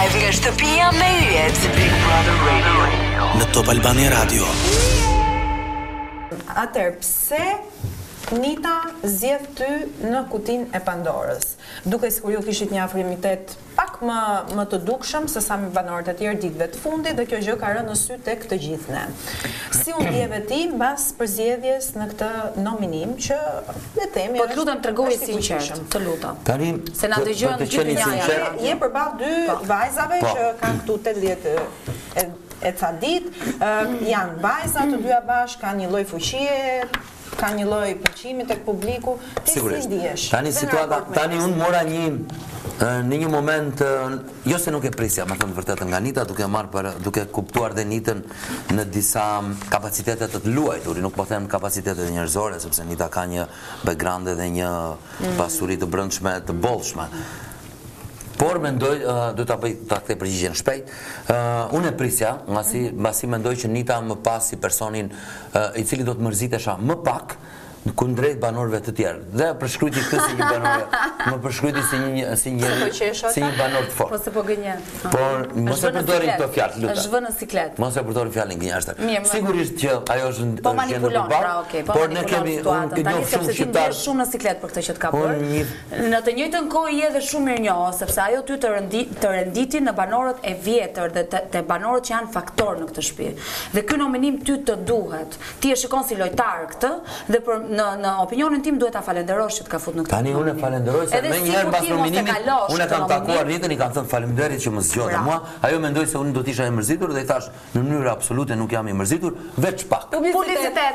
Live nga shtëpia me yjet. Big Brother Radio. Në Top Albania Radio. Atëherë, pse Nita zgjedh ty në kutinë e Pandorës, dukej sikur ju kishit një afrimitet pak më, më të dukshëm se sa me banorët e tjerë ditëve të fundit dhe kjo gjë ka rënë në sy tek të gjithë ne. Si u ndjeve ti, mbas përzjedhjes në këtë nominim që Le të themi është Po të lutem tregohu i sinqertë, të lutem. Tani se na dëgjojnë dy dynjaja. Je përballë dy po. vajzave po. që kanë këtu 80 e ca ditë, janë vajza të dyja bashkë, kanë një lloj fuqie, kanë një lloj pëlqimi tek publiku, ti si ndihesh? Tani situata, tani unë mora një në një moment Jo se nuk e prisja, me thënë të vërtetën, nga Nita, duke e marrë për, duke kuptuar dhe Nitën në disa kapacitete të të luajturit, nuk po them kapacitete njerëzore, sepse Nita ka një background dhe një pasuri të brendshme të bollshme. Por mendoj, do ta bëj ta kthej përgjigjen shpejt. Unë e prisja, ngasi mbasi mendoj që Nita më pa si personin i cili do të mërzitesha më pak, kundrejt banorëve të tjerë. Dhe e përshkroi këtë si një banor, më përshkroi si një si një si një banor të fortë. Po pse po gënjen. Por mos i përdor këto fjalë, të lutem. Është vënë në siklet. Mos e përdor fjalën gënjeshtër. Sigurisht që ajo është në po gjendje të bardhë. Pra, okay, po por ne kemi unë i njoh shumë shqiptar shumë në siklet për këtë që të ka bërë. Në të njëjtën kohë ji edhe shumë mirënjohës sepse ajo ty të rendi të renditi në banorët e vjetër dhe te banorët që janë faktor në këtë shtëpi. Dhe ky nominim ty të duhet. Ti e shikon si lojtar këtë dhe për në në opinionin tim duhet ta falenderosh që të ka fut në këtë. Tani unë e falenderoj se menjëherë pas nominimit unë e kam takuar Nitën i kam thënë faleminderit që më zgjodhe mua, ajo mendoi se unë do të isha i mërzitur dhe i thashë në mënyrë absolute nuk jam i mërzitur, veç pak. Publicitet.